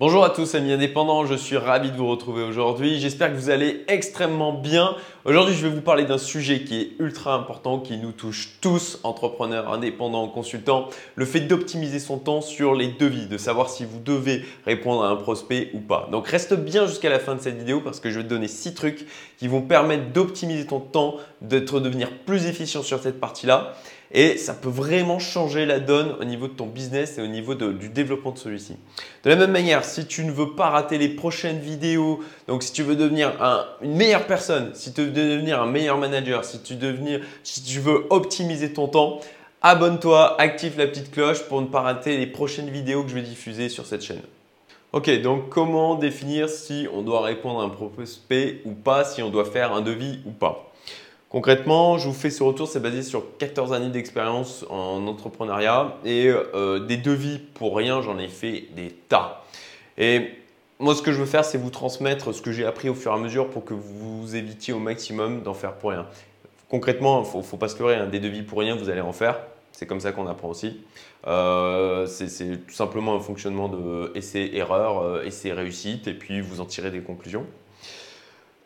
Bonjour à tous amis indépendants, je suis ravi de vous retrouver aujourd'hui. J'espère que vous allez extrêmement bien. Aujourd'hui, je vais vous parler d'un sujet qui est ultra important, qui nous touche tous, entrepreneurs, indépendants, consultants. Le fait d'optimiser son temps sur les devis, de savoir si vous devez répondre à un prospect ou pas. Donc reste bien jusqu'à la fin de cette vidéo parce que je vais te donner six trucs qui vont permettre d'optimiser ton temps, de devenir plus efficient sur cette partie-là. Et ça peut vraiment changer la donne au niveau de ton business et au niveau du développement de celui-ci. De la même manière, si tu ne veux pas rater les prochaines vidéos, donc si tu veux devenir une meilleure personne, si tu veux devenir un meilleur manager, si tu, si tu veux optimiser ton temps, abonne-toi, active la petite cloche pour ne pas rater les prochaines vidéos que je vais diffuser sur cette chaîne. Ok, donc comment définir si on doit répondre à un prospect ou pas, si on doit faire un devis ou pas? Concrètement, je vous fais ce retour, c'est basé sur 14 années d'expérience en entrepreneuriat et euh, des devis pour rien, j'en ai fait des tas. Et moi, ce que je veux faire, c'est vous transmettre ce que j'ai appris au fur et à mesure pour que vous évitiez au maximum d'en faire pour rien. Concrètement, il ne faut, pas se leurrer, hein, des devis pour rien, vous allez en faire. C'est comme ça qu'on apprend aussi. Euh, c'est tout simplement un fonctionnement de essai-erreur, euh, essai-réussite, et puis vous en tirez des conclusions.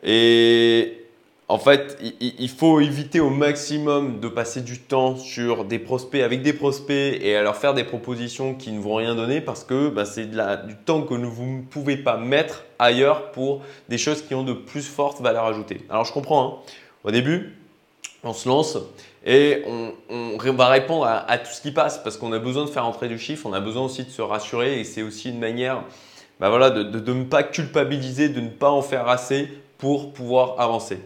Et en fait, il faut éviter au maximum de passer du temps sur des prospects, avec des prospects et à leur faire des propositions qui ne vont rien donner parce que bah, c'est du temps que vous ne pouvez pas mettre ailleurs pour des choses qui ont de plus forte valeur ajoutée. Alors je comprends, hein. au début, on se lance et on, va répondre à, tout ce qui passe parce qu'on a besoin de faire entrer du chiffre, on a besoin aussi de se rassurer et c'est aussi une manière bah voilà, de, de ne pas culpabiliser, de ne pas en faire assez pour pouvoir avancer.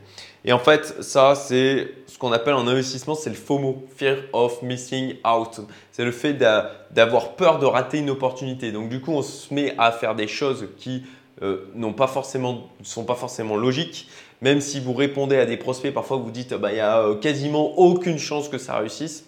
Et en fait, ça, c'est ce qu'on appelle en investissement, c'est le FOMO, Fear of Missing Out. C'est le fait d'avoir peur de rater une opportunité. Donc, du coup, on se met à faire des choses qui euh, ne pas forcément, sont pas forcément logiques. Même si vous répondez à des prospects, parfois vous dites bah, il n'y a euh, quasiment aucune chance que ça réussisse.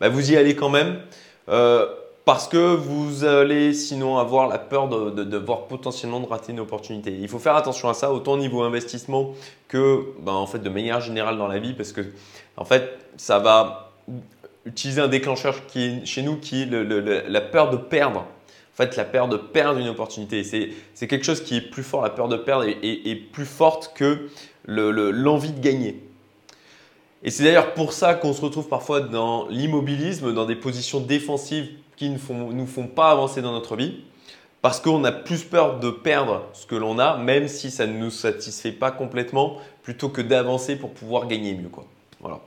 Bah, vous y allez quand même. Euh, parce que vous allez sinon avoir la peur de, voir potentiellement de rater une opportunité. Il faut faire attention à ça, autant au niveau investissement que ben, en fait, de manière générale dans la vie, parce que en fait, ça va utiliser un déclencheur qui est chez nous qui est la peur de perdre. En fait, la peur de perdre une opportunité. C'est quelque chose qui est plus fort, la peur de perdre est, plus forte que l'envie de gagner. Et c'est d'ailleurs pour ça qu'on se retrouve parfois dans l'immobilisme, dans des positions défensives qui ne nous font pas avancer dans notre vie parce qu'on a plus peur de perdre ce que l'on a, même si ça ne nous satisfait pas complètement, plutôt que d'avancer pour pouvoir gagner mieux. Quoi. Voilà.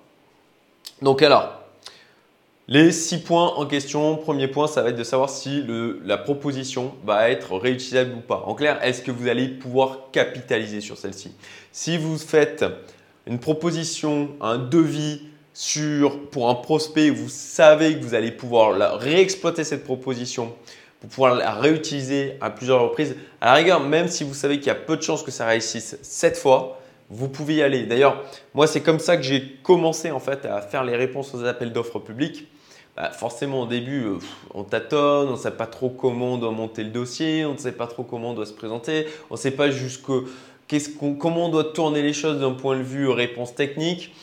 Donc alors, les six points en question, premier point, ça va être de savoir si la proposition va être réutilisable ou pas. En clair, est-ce que vous allez pouvoir capitaliser sur celle-ci? Si vous faites une proposition, un devis, sur, pour un prospect, vous savez que vous allez pouvoir réexploiter cette proposition pour pouvoir la réutiliser à plusieurs reprises. À la rigueur, même si vous savez qu'il y a peu de chances que ça réussisse cette fois, vous pouvez y aller. D'ailleurs, moi, c'est comme ça que j'ai commencé en fait à faire les réponses aux appels d'offres publics. Bah, forcément, au début, euh, on tâtonne, on ne sait pas trop comment on doit monter le dossier, on ne sait pas trop comment on doit se présenter, on ne sait pas jusqu'où, comment on doit tourner les choses d'un point de vue réponse technique.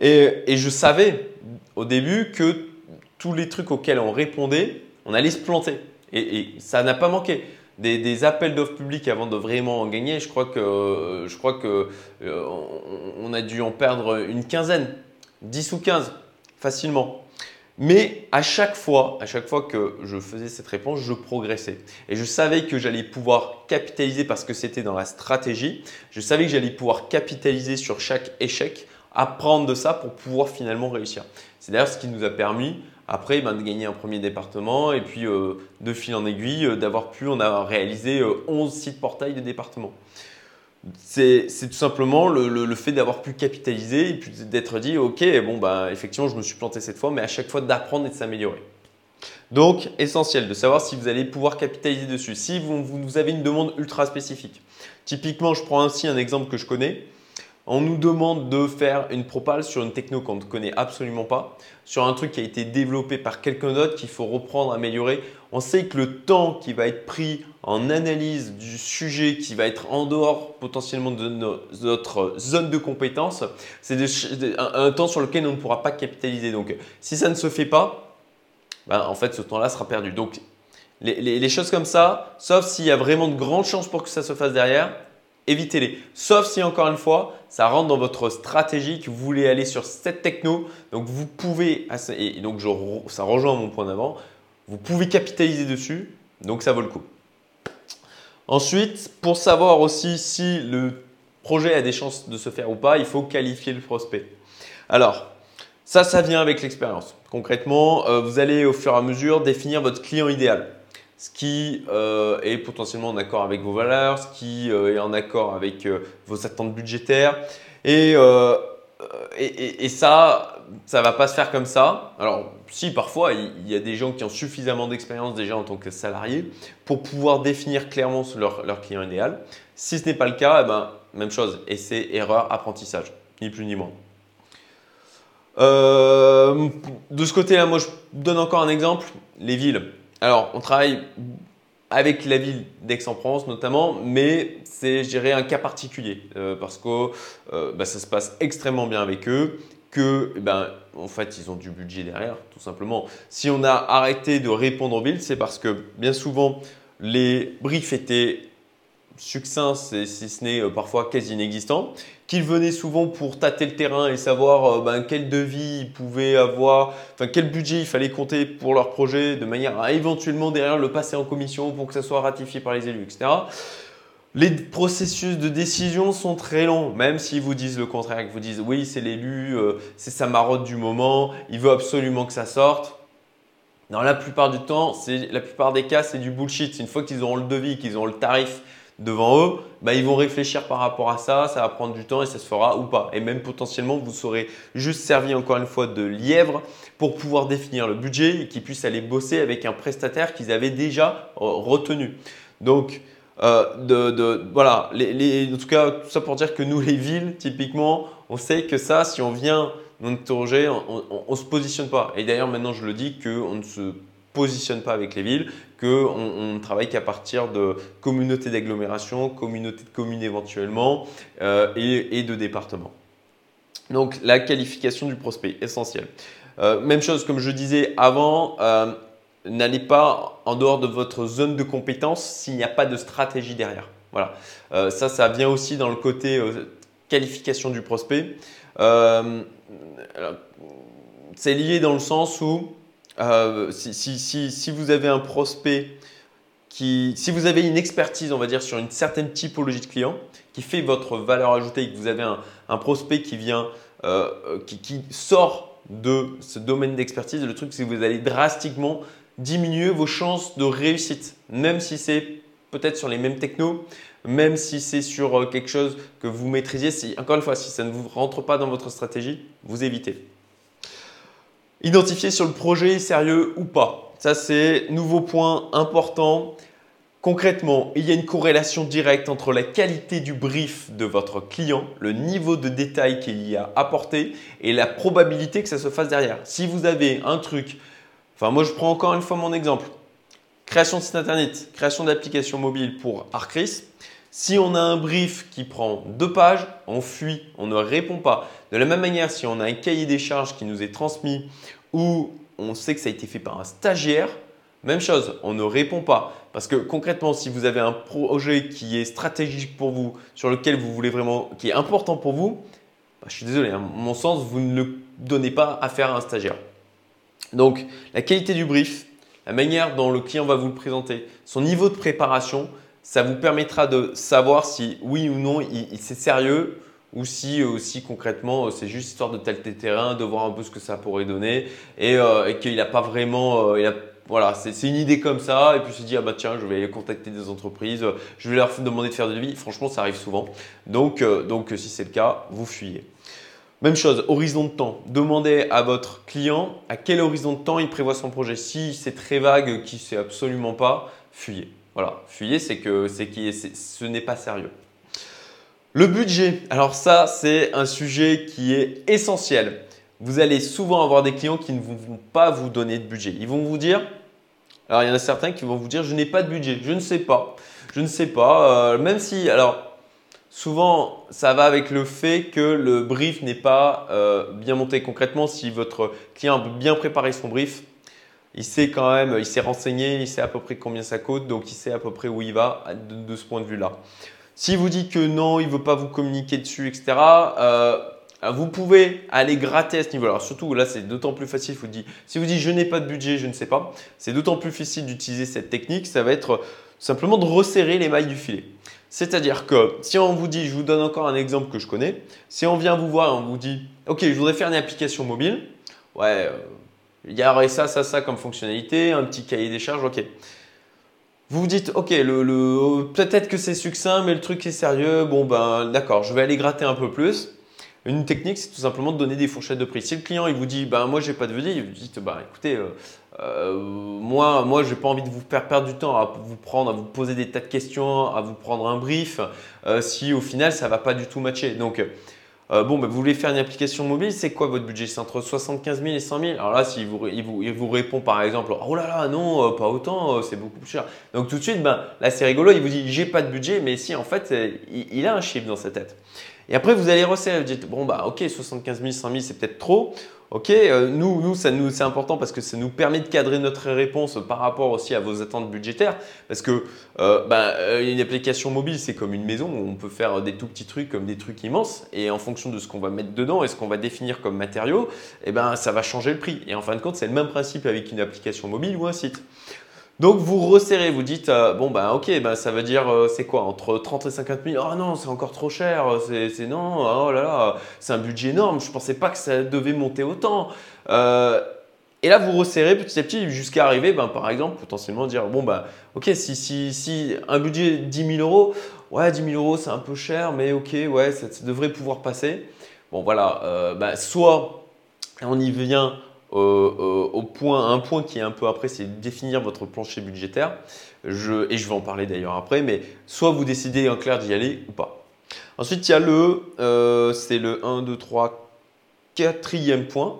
Et, je savais au début que tous les trucs auxquels on répondait, on allait se planter. Et, ça n'a pas manqué. Des, appels d'offres publics avant de vraiment en gagner, je crois que, je crois que euh, on a dû en perdre une quinzaine, 10 ou 15 facilement. Mais à chaque fois, à chaque fois que je faisais cette réponse, je progressais. Et je savais que j'allais pouvoir capitaliser parce que c'était dans la stratégie. Je savais que j'allais pouvoir capitaliser sur chaque échec apprendre de ça pour pouvoir finalement réussir. C'est d'ailleurs ce qui nous a permis après ben, de gagner un premier département et puis euh, de fil en aiguille euh, d'avoir pu, on a réalisé 11 euh, sites portails de département. C'est tout simplement le, fait d'avoir pu capitaliser et puis d'être dit ok bon bah effectivement je me suis planté cette fois mais à chaque fois d'apprendre et de s'améliorer. Donc essentiel de savoir si vous allez pouvoir capitaliser dessus. Si vous, vous avez une demande ultra spécifique. Typiquement je prends ainsi un exemple que je connais. On nous demande de faire une propale sur une techno qu'on ne connaît absolument pas, sur un truc qui a été développé par quelqu'un d'autre qu'il faut reprendre, améliorer. On sait que le temps qui va être pris en analyse du sujet qui va être en dehors potentiellement de notre zone de compétence, c'est un, temps sur lequel on ne pourra pas capitaliser. Donc, si ça ne se fait pas, ben, en fait, ce temps-là sera perdu. Donc, Les, choses comme ça, sauf s'il y a vraiment de grandes chances pour que ça se fasse derrière, évitez-les. Sauf si, encore une fois, ça rentre dans votre stratégie, que vous voulez aller sur cette techno. Donc, vous pouvez, et donc ça rejoint mon point d'avant, vous pouvez capitaliser dessus. Donc, ça vaut le coup. Ensuite, pour savoir aussi si le projet a des chances de se faire ou pas, il faut qualifier le prospect. Alors, ça, ça vient avec l'expérience. Concrètement, euh, vous allez au fur et à mesure définir votre client idéal ce qui euh, est potentiellement en accord avec vos valeurs, ce qui euh, est en accord avec euh, vos attentes budgétaires. Et, et, ça, ça ne va pas se faire comme ça. Alors, si parfois, il y a des gens qui ont suffisamment d'expérience déjà en tant que salariés pour pouvoir définir clairement leur, leur client idéal. Si ce n'est pas le cas, eh ben, même chose, essai, erreur, apprentissage, ni plus ni moins. de ce côté-là, moi je donne encore un exemple, les villes. Alors, on travaille avec la ville d'Aix-en-Provence notamment, mais c'est, je dirais, un cas particulier euh, parce que euh, bah, ça se passe extrêmement bien avec eux, que, eh ben, en fait, ils ont du budget derrière, tout simplement. Si on a arrêté de répondre en ville, c'est parce que bien souvent, les briefs étaient succincts, si ce n'est euh, parfois quasi inexistants qu'ils venaient souvent pour tâter le terrain et savoir euh, ben, quel devis ils pouvaient avoir, quel budget il fallait compter pour leur projet, de manière à éventuellement derrière le passer en commission pour que ça soit ratifié par les élus, etc. Les processus de décision sont très longs, même s'ils vous disent le contraire, qu'ils vous disent oui, c'est l'élu, euh, c'est sa marotte du moment, il veut absolument que ça sorte. Dans la plupart du temps, la plupart des cas, c'est du bullshit. Une fois qu'ils auront le devis, qu'ils auront le tarif, devant eux, bah, ils vont réfléchir par rapport à ça, ça va prendre du temps et ça se fera ou pas. Et même potentiellement, vous serez juste servi encore une fois de lièvre pour pouvoir définir le budget et qu'ils puissent aller bosser avec un prestataire qu'ils avaient déjà euh, retenu. Donc, euh, de, voilà, les, en tout cas, tout ça pour dire que nous, les villes, typiquement, on sait que ça, si on vient nous interroger, on ne se positionne pas. Et d'ailleurs, maintenant, je le dis qu'on ne se positionne pas avec les villes, qu'on on travaille qu'à partir de communautés d'agglomération, communautés de communes éventuellement euh, et, de départements. Donc la qualification du prospect, essentiel. Euh, même chose, comme je disais avant, euh, n'allez pas en dehors de votre zone de compétence s'il n'y a pas de stratégie derrière. Voilà. ça, ça vient aussi dans le côté qualification du prospect. c'est lié dans le sens où euh, si, vous avez un prospect qui, si vous avez une expertise, on va dire, sur une certaine typologie de client qui fait votre valeur ajoutée et que vous avez un, prospect qui vient, euh, qui, sort de ce domaine d'expertise, le truc c'est que vous allez drastiquement diminuer vos chances de réussite, même si c'est peut-être sur les mêmes technos, même si c'est sur euh, quelque chose que vous maîtrisiez. Si, encore une fois, si ça ne vous rentre pas dans votre stratégie, vous évitez. Identifier sur le projet sérieux ou pas. Ça, c'est nouveau point important. Concrètement, il y a une corrélation directe entre la qualité du brief de votre client, le niveau de détail qu'il y a apporté et la probabilité que ça se fasse derrière. Si vous avez un truc, enfin moi je prends encore une fois mon exemple, création de site internet, création d'application mobile pour Arcris, si on a un brief qui prend deux pages, on fuit, on ne répond pas. De la même manière, si on a un cahier des charges qui nous est transmis ou on sait que ça a été fait par un stagiaire, même chose, on ne répond pas. Parce que concrètement, si vous avez un projet qui est stratégique pour vous, sur lequel vous voulez vraiment, qui est important pour vous, bah, je suis désolé, à hein, mon sens, vous ne le donnez pas à faire à un stagiaire. Donc, la qualité du brief, la manière dont le client va vous le présenter, son niveau de préparation, ça vous permettra de savoir si oui ou non c'est sérieux ou si aussi concrètement c'est juste histoire de tester terrain, de voir un peu ce que ça pourrait donner et, euh, qu'il n'a pas vraiment, euh, voilà, c'est une idée comme ça et puis se dit ah bah tiens je vais contacter des entreprises, je vais leur demander de faire des devis. Franchement ça arrive souvent. Donc, euh, si c'est le cas, vous fuyez. Même chose, horizon de temps. Demandez à votre client à quel horizon de temps il prévoit son projet. Si c'est très vague, qui sait absolument pas, fuyez. Voilà, fuyez, c'est que c'est ce n'est pas sérieux. Le budget, alors ça c'est un sujet qui est essentiel. Vous allez souvent avoir des clients qui ne vont pas vous donner de budget. Ils vont vous dire, alors il y en a certains qui vont vous dire je n'ai pas de budget, je ne sais pas, je ne sais pas. Euh, même si, alors souvent ça va avec le fait que le brief n'est pas euh, bien monté concrètement. Si votre client a bien préparé son brief, il sait quand même, il s'est renseigné, il sait à peu près combien ça coûte, donc il sait à peu près où il va de, ce point de vue-là. Si vous dites que non, il ne veut pas vous communiquer dessus, etc., euh, vous pouvez aller gratter à ce niveau. Alors surtout là, c'est d'autant plus facile. Vous dit, si vous dites je n'ai pas de budget, je ne sais pas, c'est d'autant plus facile d'utiliser cette technique. Ça va être simplement de resserrer les mailles du filet. C'est-à-dire que si on vous dit, je vous donne encore un exemple que je connais, si on vient vous voir et on vous dit, ok, je voudrais faire une application mobile, ouais, euh, il y aurait ça, ça, ça comme fonctionnalité, un petit cahier des charges, ok. Vous vous dites, ok, peut-être que c'est succinct, mais le truc est sérieux, bon ben d'accord, je vais aller gratter un peu plus. Une technique, c'est tout simplement de donner des fourchettes de prix. Si le client il vous dit, ben moi j'ai pas de budget, vous dites, bah écoutez, euh, euh, moi, moi, j'ai pas envie de vous faire perdre du temps à vous prendre, à vous poser des tas de questions, à vous prendre un brief, euh, si au final ça va pas du tout matcher. Donc, euh, bon, bah, vous voulez faire une application mobile, c'est quoi votre budget? C'est entre 75 000 et 100 000 Alors là, s'il vous, il répond par exemple, oh là là, non, pas autant, c'est beaucoup plus cher. Donc tout de suite, ben, là c'est rigolo, il vous dit, j'ai pas de budget, mais si en fait, il, il a un chiffre dans sa tête. Et après, vous allez resserrer, vous dites, bon, bah ok, 75 000, 100 000, c'est peut-être trop. Ok, euh, nous, nous, ça nous, c'est important parce que ça nous permet de cadrer notre réponse par rapport aussi à vos attentes budgétaires. Parce que euh, bah, euh, une application mobile, c'est comme une maison où on peut faire des tout petits trucs comme des trucs immenses. Et en fonction de ce qu'on va mettre dedans et ce qu'on va définir comme matériaux, eh ben, ça va changer le prix. Et en fin de compte, c'est le même principe avec une application mobile ou un site. Donc vous resserrez, vous dites euh, bon bah ok, bah, ça veut dire euh, c'est quoi entre 30 et 50 000 Oh non, c'est encore trop cher, c'est non, oh là là, c'est un budget énorme, je pensais pas que ça devait monter autant. Euh, et là vous resserrez petit à petit jusqu'à arriver, ben, par exemple, potentiellement dire bon bah ok, si, si, si un budget 10 000 euros, ouais 10 000 euros c'est un peu cher, mais ok, ouais, ça, devrait pouvoir passer. Bon voilà, bah, soit on y vient au point, un point qui est un peu après, c'est définir votre plancher budgétaire. Je, et je vais en parler d'ailleurs après, mais soit vous décidez en clair d'y aller ou pas. Ensuite, il y a le, euh, c'est le 1, 2, 3, quatrième point.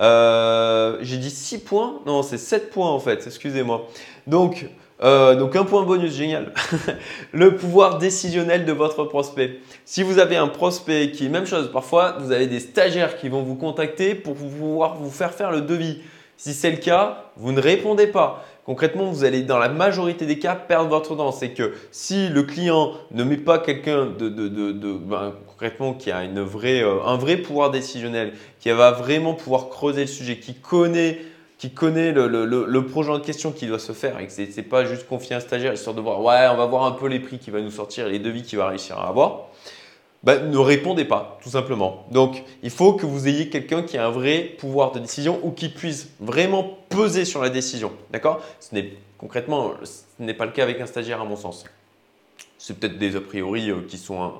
Euh, j'ai dit 6 points, non, c'est 7 points en fait, excusez-moi. Donc, euh, donc un point bonus, génial. le pouvoir décisionnel de votre prospect. Si vous avez un prospect qui est même chose, parfois vous avez des stagiaires qui vont vous contacter pour pouvoir vous faire faire le devis. Si c'est le cas, vous ne répondez pas. Concrètement, vous allez dans la majorité des cas perdre votre temps. C'est que si le client ne met pas quelqu'un de, ben, concrètement qui a une vraie, euh, un vrai pouvoir décisionnel, qui va vraiment pouvoir creuser le sujet, qui connaît qui connaît le, projet en question qui doit se faire et que ce n'est pas juste confier un stagiaire histoire de voir, ouais, on va voir un peu les prix qui va nous sortir et les devis qu'il va réussir à avoir, ben, ne répondez pas, tout simplement. Donc, il faut que vous ayez quelqu'un qui a un vrai pouvoir de décision ou qui puisse vraiment peser sur la décision. D'accord? Ce n'est concrètement, ce n'est pas le cas avec un stagiaire à mon sens. C'est peut-être des a priori euh, qui sont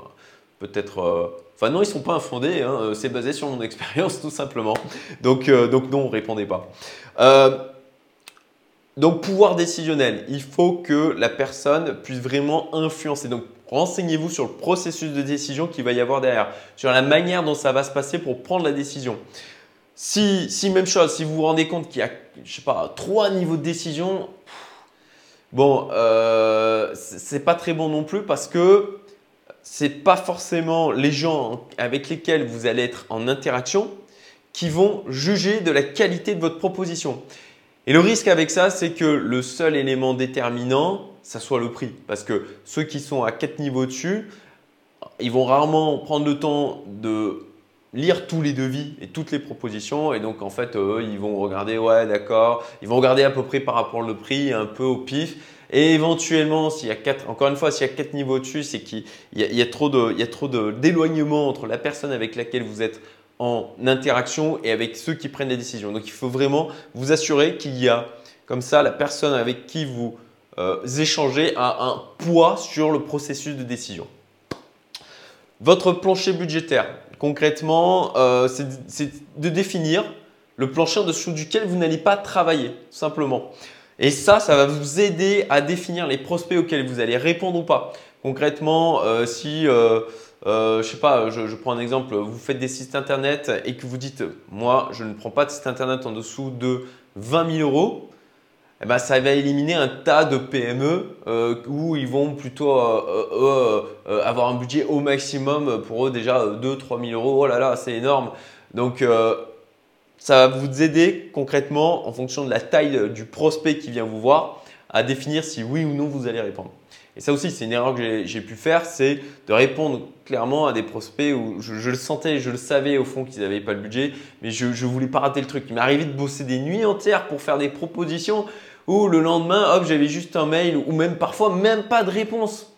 peut-être euh, Non, ils sont pas infondés, hein. euh, c'est basé sur mon expérience tout simplement. Donc, euh, donc non, répondez pas. Euh, donc pouvoir décisionnel, il faut que la personne puisse vraiment influencer. Donc renseignez-vous sur le processus de décision qu'il va y avoir derrière, sur la manière dont ça va se passer pour prendre la décision. Si, si même chose, si vous vous rendez compte qu'il y a, je sais pas, trois niveaux de décision, bon, euh, c'est pas très bon non plus parce que c'est pas forcément les gens avec lesquels vous allez être en interaction qui vont juger de la qualité de votre proposition. Et le risque avec ça, c'est que le seul élément déterminant, ça soit le prix. Parce que ceux qui sont à quatre niveaux dessus, ils vont rarement prendre le temps de lire tous les devis et toutes les propositions. Et donc, en fait, eux, ils vont regarder, ouais, d'accord, ils vont regarder à peu près par rapport au prix, un peu au pif. Et éventuellement, s'il y a quatre, encore une fois, s'il y a quatre niveaux dessus, c'est qu'il y, a trop de, d'éloignement entre la personne avec laquelle vous êtes en interaction et avec ceux qui prennent les décisions. Donc, il faut vraiment vous assurer qu'il y a comme ça la personne avec qui vous euh, échangez a un poids sur le processus de décision. Votre plancher budgétaire, concrètement, euh, c'est de définir le plancher en dessous duquel vous n'allez pas travailler, simplement. Et ça, ça va vous aider à définir les prospects auxquels vous allez répondre ou pas. Concrètement, euh, si, euh, euh, je sais pas, je, prends un exemple, vous faites des sites internet et que vous dites, moi, je ne prends pas de site internet en dessous de 20 000 euros, eh ben, ça va éliminer un tas de PME où ils vont plutôt avoir un budget au maximum pour eux déjà 2-3 000 euros. Oh là là, c'est énorme. Donc, ça va vous aider concrètement en fonction de la taille du prospect qui vient vous voir à définir si oui ou non vous allez répondre. Et ça aussi, c'est une erreur que j'ai pu faire, c'est de répondre clairement à des prospects où je, le sentais, je le savais au fond qu'ils n'avaient pas le budget, mais je ne voulais pas rater le truc. Il m'est arrivé de bosser des nuits entières pour faire des propositions où le lendemain, hop, j'avais juste un mail ou même parfois même pas de réponse.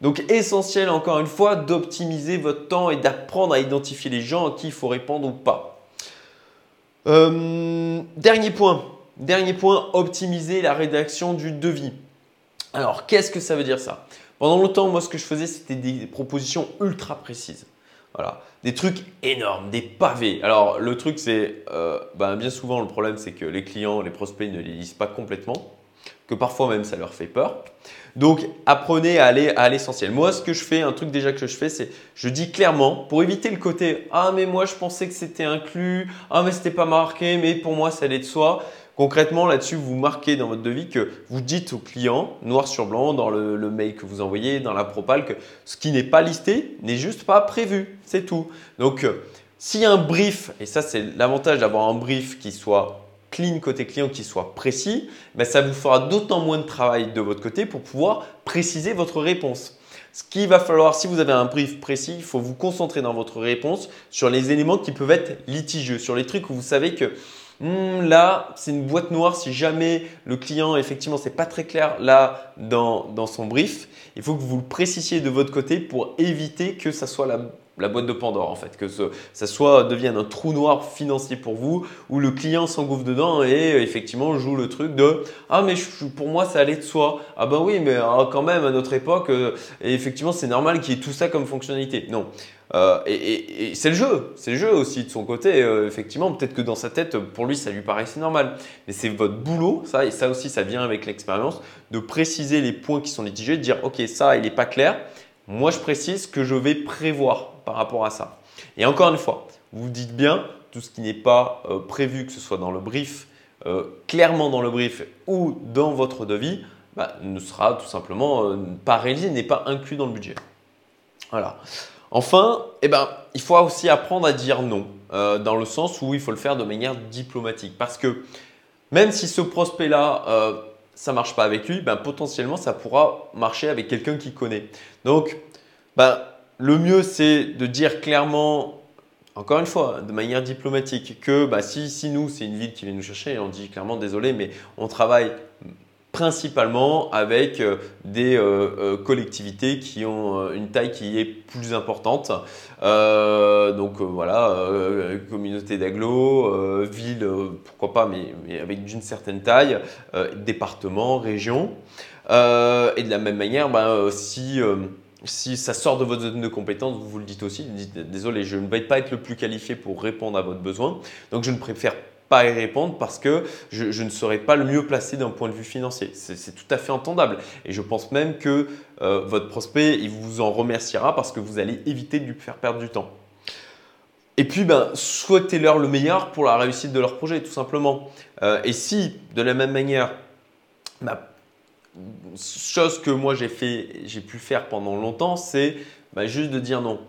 Donc essentiel encore une fois d'optimiser votre temps et d'apprendre à identifier les gens à qui il faut répondre ou pas. Euh, dernier point, dernier point, optimiser la rédaction du devis. Alors, qu'est-ce que ça veut dire ça? Pendant longtemps, moi, ce que je faisais, c'était des propositions ultra précises. Voilà, des trucs énormes, des pavés. Alors, le truc, c'est, euh, ben, bien souvent, le problème, c'est que les clients, les prospects ne les lisent pas complètement, que parfois même ça leur fait peur. Donc, apprenez à aller à l'essentiel. Moi, ce que je fais, un truc déjà que je fais, c'est je dis clairement, pour éviter le côté Ah, mais moi, je pensais que c'était inclus, Ah, mais c'était pas marqué, mais pour moi, ça allait de soi. Concrètement, là-dessus, vous marquez dans votre devis que vous dites au client, noir sur blanc, dans le, mail que vous envoyez, dans la propale, que ce qui n'est pas listé n'est juste pas prévu. C'est tout. Donc, euh, a un brief, et ça, c'est l'avantage d'avoir un brief qui soit clean côté client, qui soit précis, ben, ça vous fera d'autant moins de travail de votre côté pour pouvoir préciser votre réponse. Ce qu'il va falloir, si vous avez un brief précis, il faut vous concentrer dans votre réponse sur les éléments qui peuvent être litigieux, sur les trucs où vous savez que Hmm, là, c'est une boîte noire si jamais le client, effectivement, c'est pas très clair là dans, son brief. Il faut que vous le précisiez de votre côté pour éviter que ça soit la, boîte de Pandore en fait, que ça soit devienne un trou noir financier pour vous où le client s'engouffre dedans et effectivement joue le truc de ah mais pour moi ça allait de soi ah ben oui mais ah, quand même à notre époque euh, effectivement c'est normal qu'il y ait tout ça comme fonctionnalité non euh, et, c'est le jeu, c'est le jeu aussi de son côté. Euh, effectivement, peut-être que dans sa tête, pour lui, ça lui paraissait normal. Mais c'est votre boulot, ça, et ça aussi, ça vient avec l'expérience, de préciser les points qui sont litigés, de dire, OK, ça, il n'est pas clair. Moi, je précise que je vais prévoir par rapport à ça. Et encore une fois, vous dites bien, tout ce qui n'est pas euh, prévu, que ce soit dans le brief, clairement dans le brief ou dans votre devis, bah, ne sera tout simplement pas réalisé, n'est pas inclus dans le budget. Voilà. Enfin, eh ben, il faut aussi apprendre à dire non, euh, dans le sens où il faut le faire de manière diplomatique. Parce que même si ce prospect-là, euh, ça ne marche pas avec lui, ben, potentiellement, ça pourra marcher avec quelqu'un qui connaît. Donc, ben, le mieux, c'est de dire clairement, encore une fois, de manière diplomatique, que ben, si, nous, c'est une ville qui vient nous chercher, on dit clairement, désolé, mais on travaille principalement avec euh, des euh, euh, collectivités qui ont une taille qui est plus importante. donc voilà, communauté d'agglo, ville, pourquoi pas, mais, avec d'une certaine taille, département, région. et de la même manière, ben, si si ça sort de votre zone de compétence, vous vous le dites aussi, dites, désolé, je ne vais pas être le plus qualifié pour répondre à votre besoin, donc je ne préfère pas y répondre parce que je, ne serai pas le mieux placé d'un point de vue financier. C'est tout à fait entendable. Et je pense même que euh, votre prospect, il vous en remerciera parce que vous allez éviter de lui faire perdre du temps. Et puis, ben, souhaitez-leur le meilleur pour la réussite de leur projet, tout simplement. Euh, et si, de la même manière, ben, chose que moi j'ai fait, j'ai pu faire pendant longtemps, c'est ben, juste de dire non.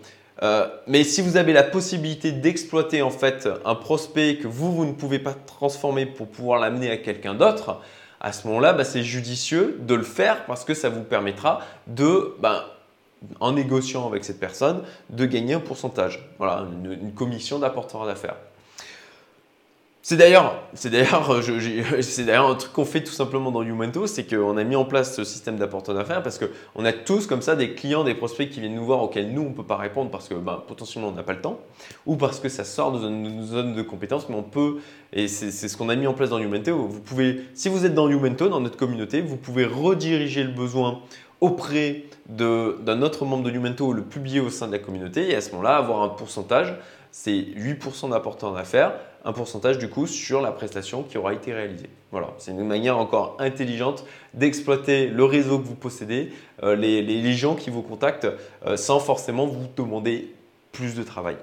Euh, mais si vous avez la possibilité d'exploiter en fait un prospect que vous, vous ne pouvez pas transformer pour pouvoir l'amener à quelqu'un d'autre, à ce moment-là, bah, c'est judicieux de le faire parce que ça vous permettra de, ben, en négociant avec cette personne, de gagner un pourcentage. Voilà, une, une commission d'apporteur d'affaires. C'est d'ailleurs, c'est d'ailleurs, c'est d'ailleurs un truc qu'on fait tout simplement dans Youmento, c'est qu'on a mis en place ce système d'apporteur d'affaires parce qu'on a tous comme ça des clients, des prospects qui viennent nous voir auxquels nous on ne peut pas répondre parce que ben, potentiellement on n'a pas le temps ou parce que ça sort de nos zones de compétences, mais on peut et c'est ce qu'on a mis en place dans Youmento. Vous pouvez, si vous êtes dans Youmento, dans notre communauté, vous pouvez rediriger le besoin auprès d'un autre membre de Youmento, le publier au sein de la communauté et à ce moment-là avoir un pourcentage, c'est 8% d'apporteur d'affaires un pourcentage du coup sur la prestation qui aura été réalisée. Voilà, c'est une manière encore intelligente d'exploiter le réseau que vous possédez, euh, les, gens qui vous contactent euh, sans forcément vous demander plus de travail.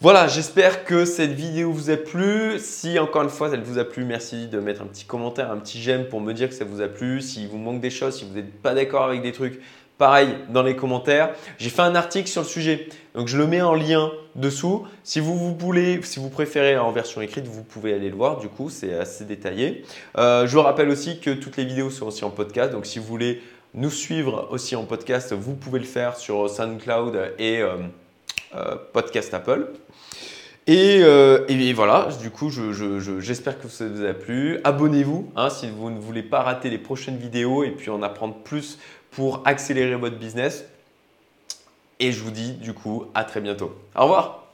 Voilà, j'espère que cette vidéo vous a plu. Si encore une fois elle vous a plu, merci de mettre un petit commentaire, un petit j'aime pour me dire que ça vous a plu. S'il vous manque des choses, si vous n'êtes pas d'accord avec des trucs, pareil dans les commentaires. J'ai fait un article sur le sujet, donc je le mets en lien dessous. Si vous, vous voulez, si vous préférez en version écrite, vous pouvez aller le voir. Du coup, c'est assez détaillé. Euh, je vous rappelle aussi que toutes les vidéos sont aussi en podcast. Donc, si vous voulez nous suivre aussi en podcast, vous pouvez le faire sur SoundCloud et euh, euh, Podcast Apple. Et, voilà, du coup, j'espère que ça vous a plu. Abonnez-vous hein, si vous ne voulez pas rater les prochaines vidéos et puis en apprendre plus pour accélérer votre business. Et je vous dis du coup à très bientôt. Au revoir